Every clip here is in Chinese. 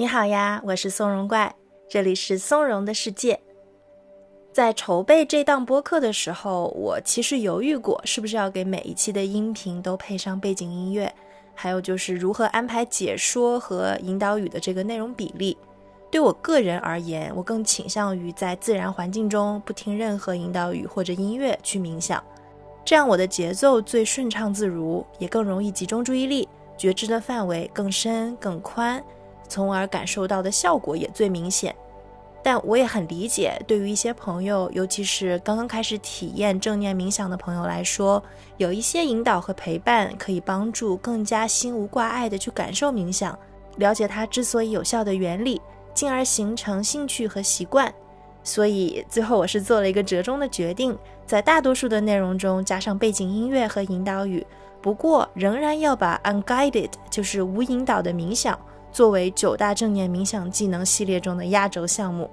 你好呀，我是松茸怪，这里是松茸的世界。在筹备这档播客的时候，我其实犹豫过，是不是要给每一期的音频都配上背景音乐，还有就是如何安排解说和引导语的这个内容比例。对我个人而言，我更倾向于在自然环境中不听任何引导语或者音乐去冥想，这样我的节奏最顺畅自如，也更容易集中注意力，觉知的范围更深更宽。从而感受到的效果也最明显，但我也很理解，对于一些朋友，尤其是刚刚开始体验正念冥想的朋友来说，有一些引导和陪伴可以帮助更加心无挂碍的去感受冥想，了解它之所以有效的原理，进而形成兴趣和习惯。所以最后我是做了一个折中的决定，在大多数的内容中加上背景音乐和引导语，不过仍然要把 unguided，就是无引导的冥想。作为九大正念冥想技能系列中的压轴项目，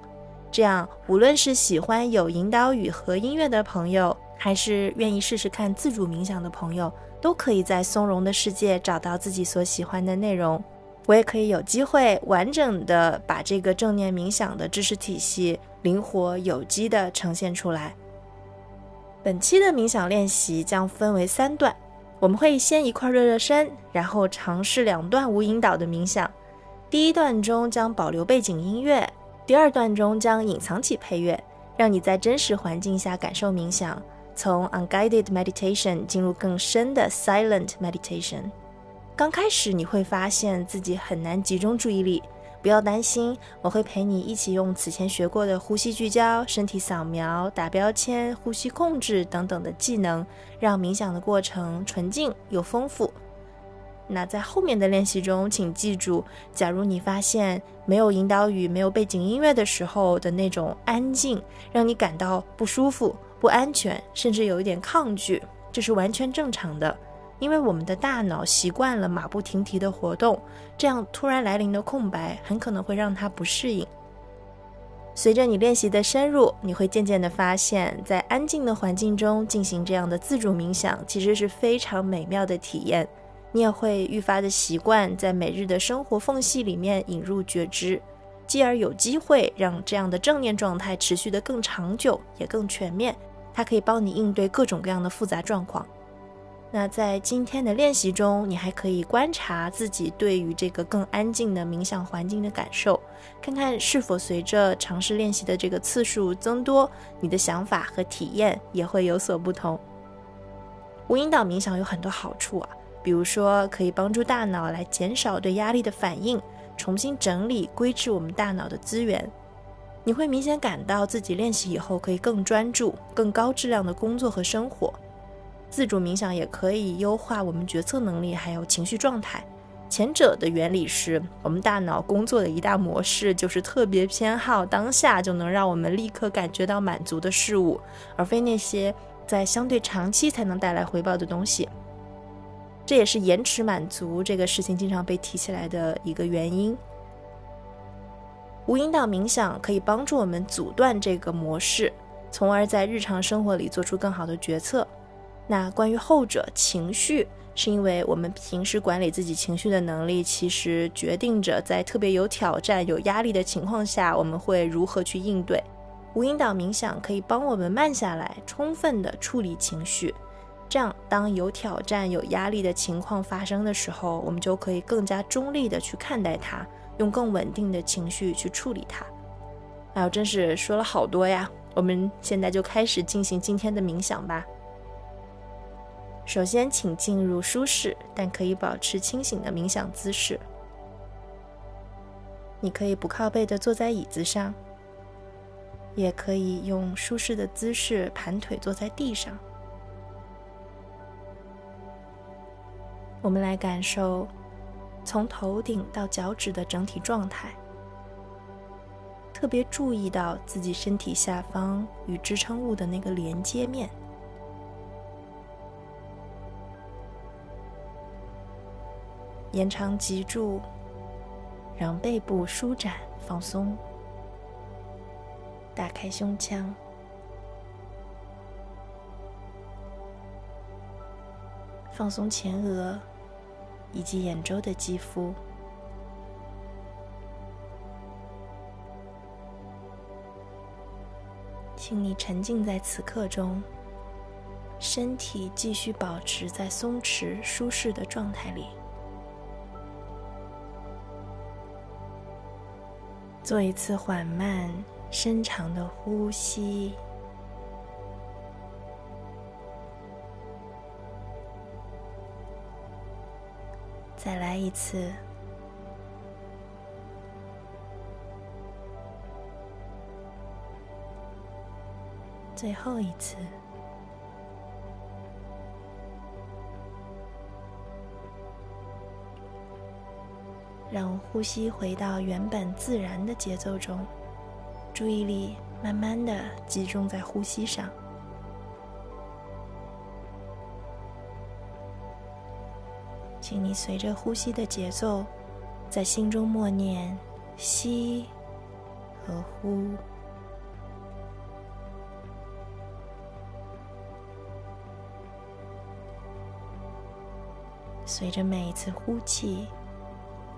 这样无论是喜欢有引导语和音乐的朋友，还是愿意试试看自主冥想的朋友，都可以在松茸的世界找到自己所喜欢的内容。我也可以有机会完整的把这个正念冥想的知识体系灵活有机的呈现出来。本期的冥想练习将分为三段，我们会先一块热热身，然后尝试两段无引导的冥想。第一段中将保留背景音乐，第二段中将隐藏起配乐，让你在真实环境下感受冥想，从 unguided meditation 进入更深的 silent meditation。刚开始你会发现自己很难集中注意力，不要担心，我会陪你一起用此前学过的呼吸聚焦、身体扫描、打标签、呼吸控制等等的技能，让冥想的过程纯净又丰富。那在后面的练习中，请记住，假如你发现没有引导语、没有背景音乐的时候的那种安静，让你感到不舒服、不安全，甚至有一点抗拒，这是完全正常的，因为我们的大脑习惯了马不停蹄的活动，这样突然来临的空白很可能会让它不适应。随着你练习的深入，你会渐渐的发现，在安静的环境中进行这样的自主冥想，其实是非常美妙的体验。你也会愈发的习惯在每日的生活缝隙里面引入觉知，继而有机会让这样的正念状态持续的更长久，也更全面。它可以帮你应对各种各样的复杂状况。那在今天的练习中，你还可以观察自己对于这个更安静的冥想环境的感受，看看是否随着尝试练习的这个次数增多，你的想法和体验也会有所不同。无引导冥想有很多好处啊。比如说，可以帮助大脑来减少对压力的反应，重新整理规制我们大脑的资源。你会明显感到自己练习以后可以更专注、更高质量的工作和生活。自主冥想也可以优化我们决策能力，还有情绪状态。前者的原理是我们大脑工作的一大模式，就是特别偏好当下就能让我们立刻感觉到满足的事物，而非那些在相对长期才能带来回报的东西。这也是延迟满足这个事情经常被提起来的一个原因。无引导冥想可以帮助我们阻断这个模式，从而在日常生活里做出更好的决策。那关于后者，情绪是因为我们平时管理自己情绪的能力，其实决定着在特别有挑战、有压力的情况下，我们会如何去应对。无引导冥想可以帮我们慢下来，充分的处理情绪。这样，当有挑战、有压力的情况发生的时候，我们就可以更加中立的去看待它，用更稳定的情绪去处理它。哎呦，真是说了好多呀！我们现在就开始进行今天的冥想吧。首先，请进入舒适但可以保持清醒的冥想姿势。你可以不靠背的坐在椅子上，也可以用舒适的姿势盘腿坐在地上。我们来感受从头顶到脚趾的整体状态，特别注意到自己身体下方与支撑物的那个连接面，延长脊柱，让背部舒展放松，打开胸腔。放松前额。以及眼周的肌肤。请你沉浸在此刻中身体继续保持在松弛舒适的状态里。做一次缓慢深长的呼吸。一次，最后一次，让呼吸回到原本自然的节奏中，注意力慢慢的集中在呼吸上。请你随着呼吸的节奏，在心中默念“吸”和“呼”。随着每一次呼气，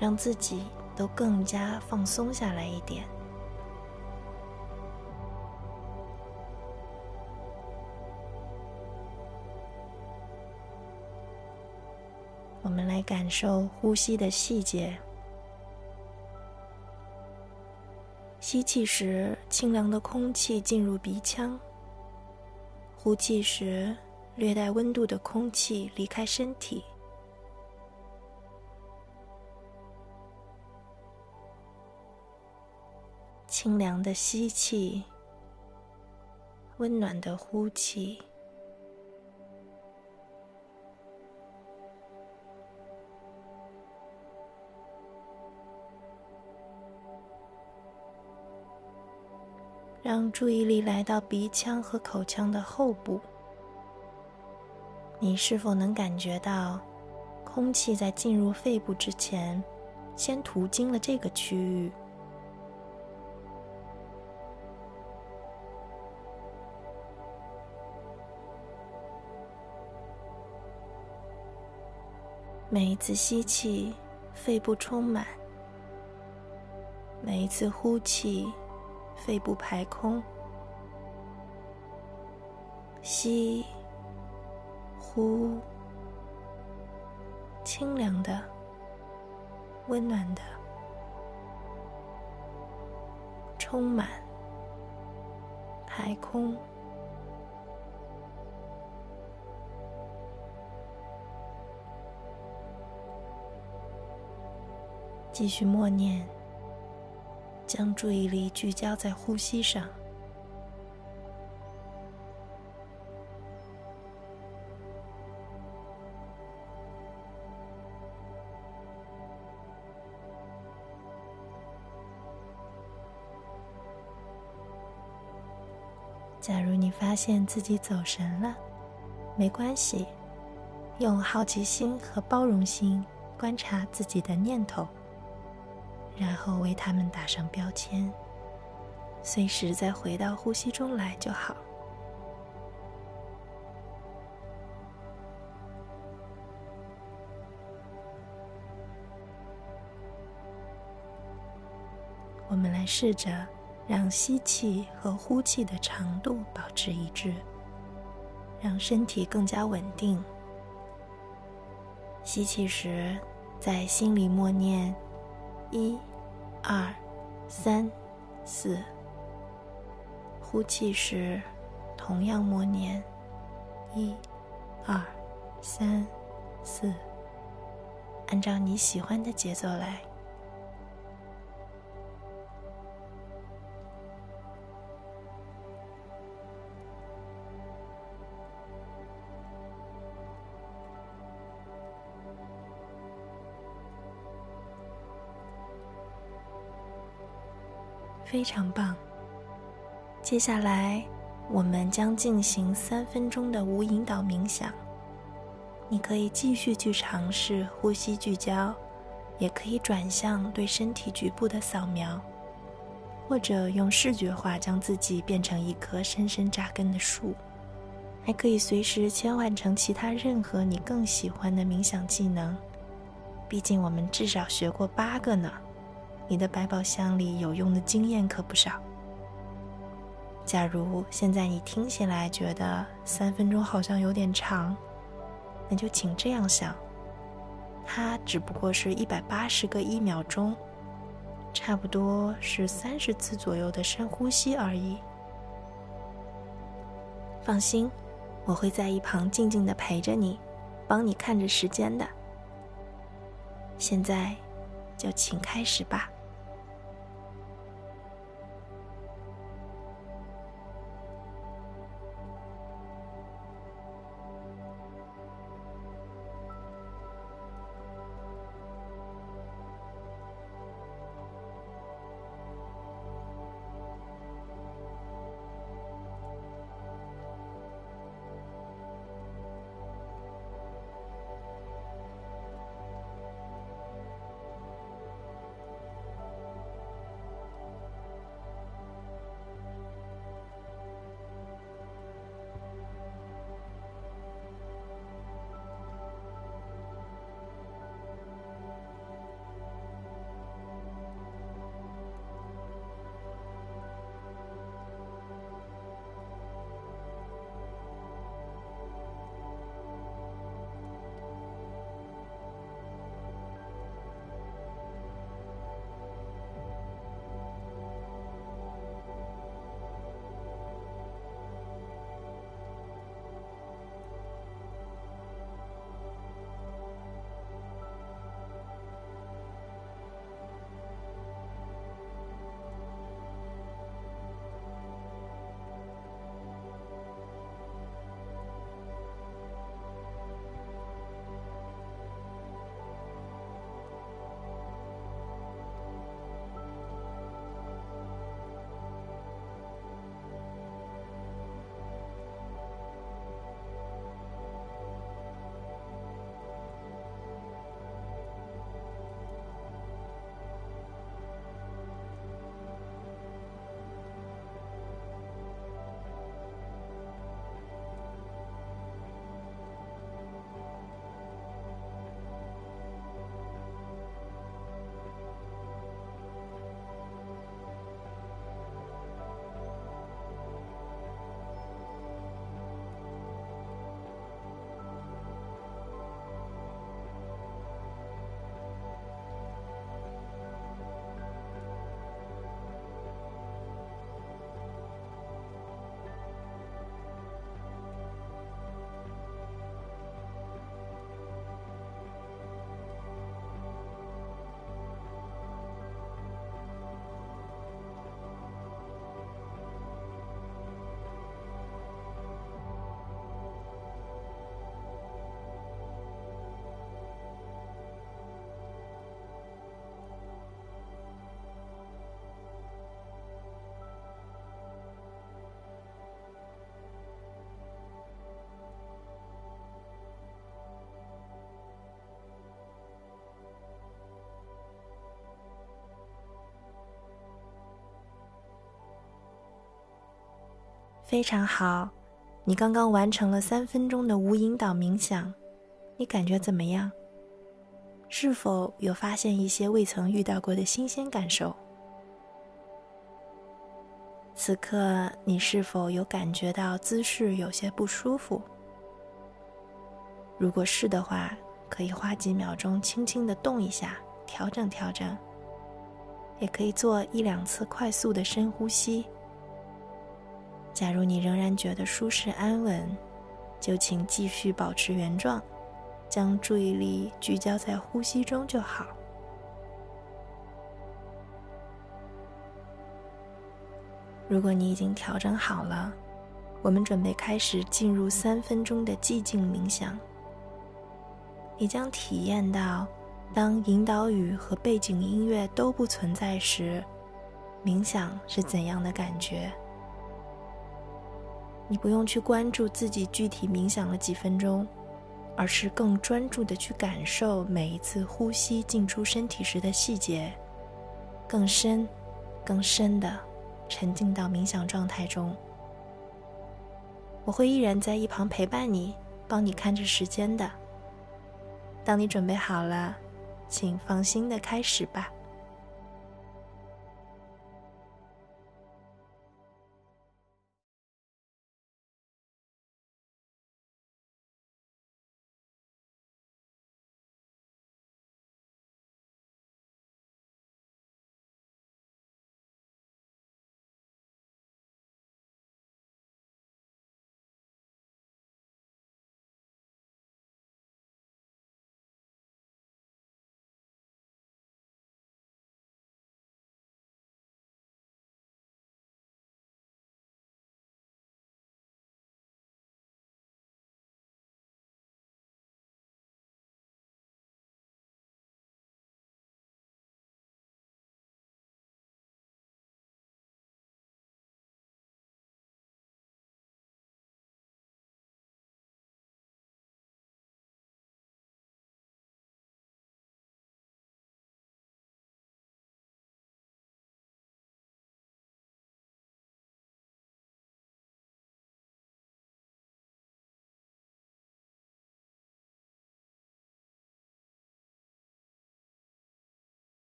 让自己都更加放松下来一点。我们来感受呼吸的细节。吸气时，清凉的空气进入鼻腔；呼气时，略带温度的空气离开身体。清凉的吸气，温暖的呼气。让注意力来到鼻腔和口腔的后部，你是否能感觉到空气在进入肺部之前，先途经了这个区域？每一次吸气，肺部充满；每一次呼气。肺部排空，吸，呼，清凉的，温暖的，充满，排空，继续默念。将注意力聚焦在呼吸上。假如你发现自己走神了，没关系，用好奇心和包容心观察自己的念头。然后为他们打上标签，随时再回到呼吸中来就好。我们来试着让吸气和呼气的长度保持一致，让身体更加稳定。吸气时，在心里默念。一、二、三、四。呼气时，同样默念：一、二、三、四。按照你喜欢的节奏来。非常棒。接下来，我们将进行三分钟的无引导冥想。你可以继续去尝试呼吸聚焦，也可以转向对身体局部的扫描，或者用视觉化将自己变成一棵深深扎根的树。还可以随时切换成其他任何你更喜欢的冥想技能。毕竟，我们至少学过八个呢。你的百宝箱里有用的经验可不少。假如现在你听起来觉得三分钟好像有点长，那就请这样想：它只不过是一百八十个一秒钟，差不多是三十次左右的深呼吸而已。放心，我会在一旁静静的陪着你，帮你看着时间的。现在，就请开始吧。非常好，你刚刚完成了三分钟的无引导冥想，你感觉怎么样？是否有发现一些未曾遇到过的新鲜感受？此刻你是否有感觉到姿势有些不舒服？如果是的话，可以花几秒钟轻轻的动一下，调整调整。也可以做一两次快速的深呼吸。假如你仍然觉得舒适安稳，就请继续保持原状，将注意力聚焦在呼吸中就好。如果你已经调整好了，我们准备开始进入三分钟的寂静冥想。你将体验到，当引导语和背景音乐都不存在时，冥想是怎样的感觉。你不用去关注自己具体冥想了几分钟，而是更专注的去感受每一次呼吸进出身体时的细节，更深、更深的沉浸到冥想状态中。我会依然在一旁陪伴你，帮你看着时间的。当你准备好了，请放心的开始吧。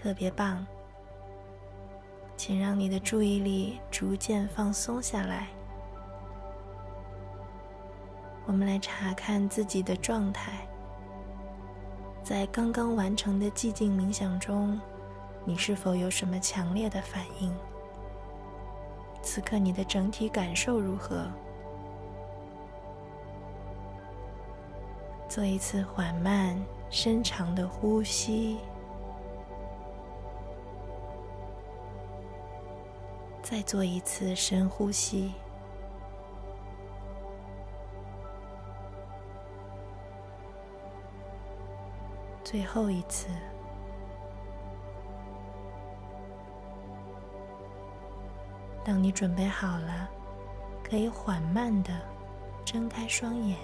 特别棒。请让你的注意力逐渐放松下来。我们来查看自己的状态。在刚刚完成的寂静冥想中，你是否有什么强烈的反应？此刻你的整体感受如何？做一次缓慢、深长的呼吸。再做一次深呼吸，最后一次。当你准备好了，可以缓慢的睁开双眼。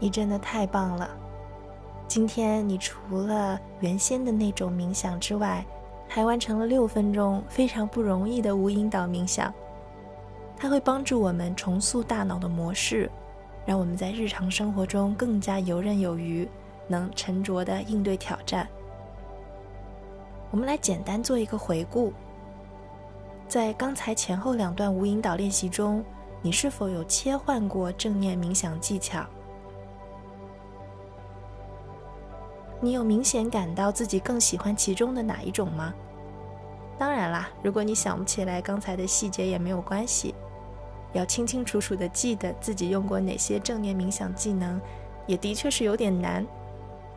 你真的太棒了！今天你除了原先的那种冥想之外，还完成了六分钟非常不容易的无引导冥想，它会帮助我们重塑大脑的模式，让我们在日常生活中更加游刃有余，能沉着的应对挑战。我们来简单做一个回顾，在刚才前后两段无引导练习中，你是否有切换过正念冥想技巧？你有明显感到自己更喜欢其中的哪一种吗？当然啦，如果你想不起来刚才的细节也没有关系，要清清楚楚的记得自己用过哪些正念冥想技能，也的确是有点难。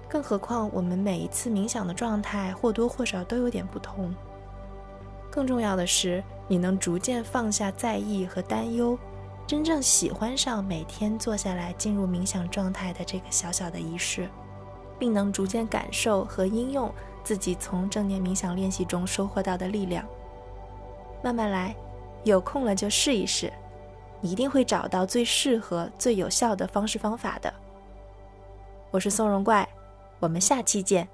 更何况我们每一次冥想的状态或多或少都有点不同。更重要的是，你能逐渐放下在意和担忧，真正喜欢上每天坐下来进入冥想状态的这个小小的仪式。并能逐渐感受和应用自己从正念冥想练习中收获到的力量。慢慢来，有空了就试一试，你一定会找到最适合、最有效的方式方法的。我是松茸怪，我们下期见。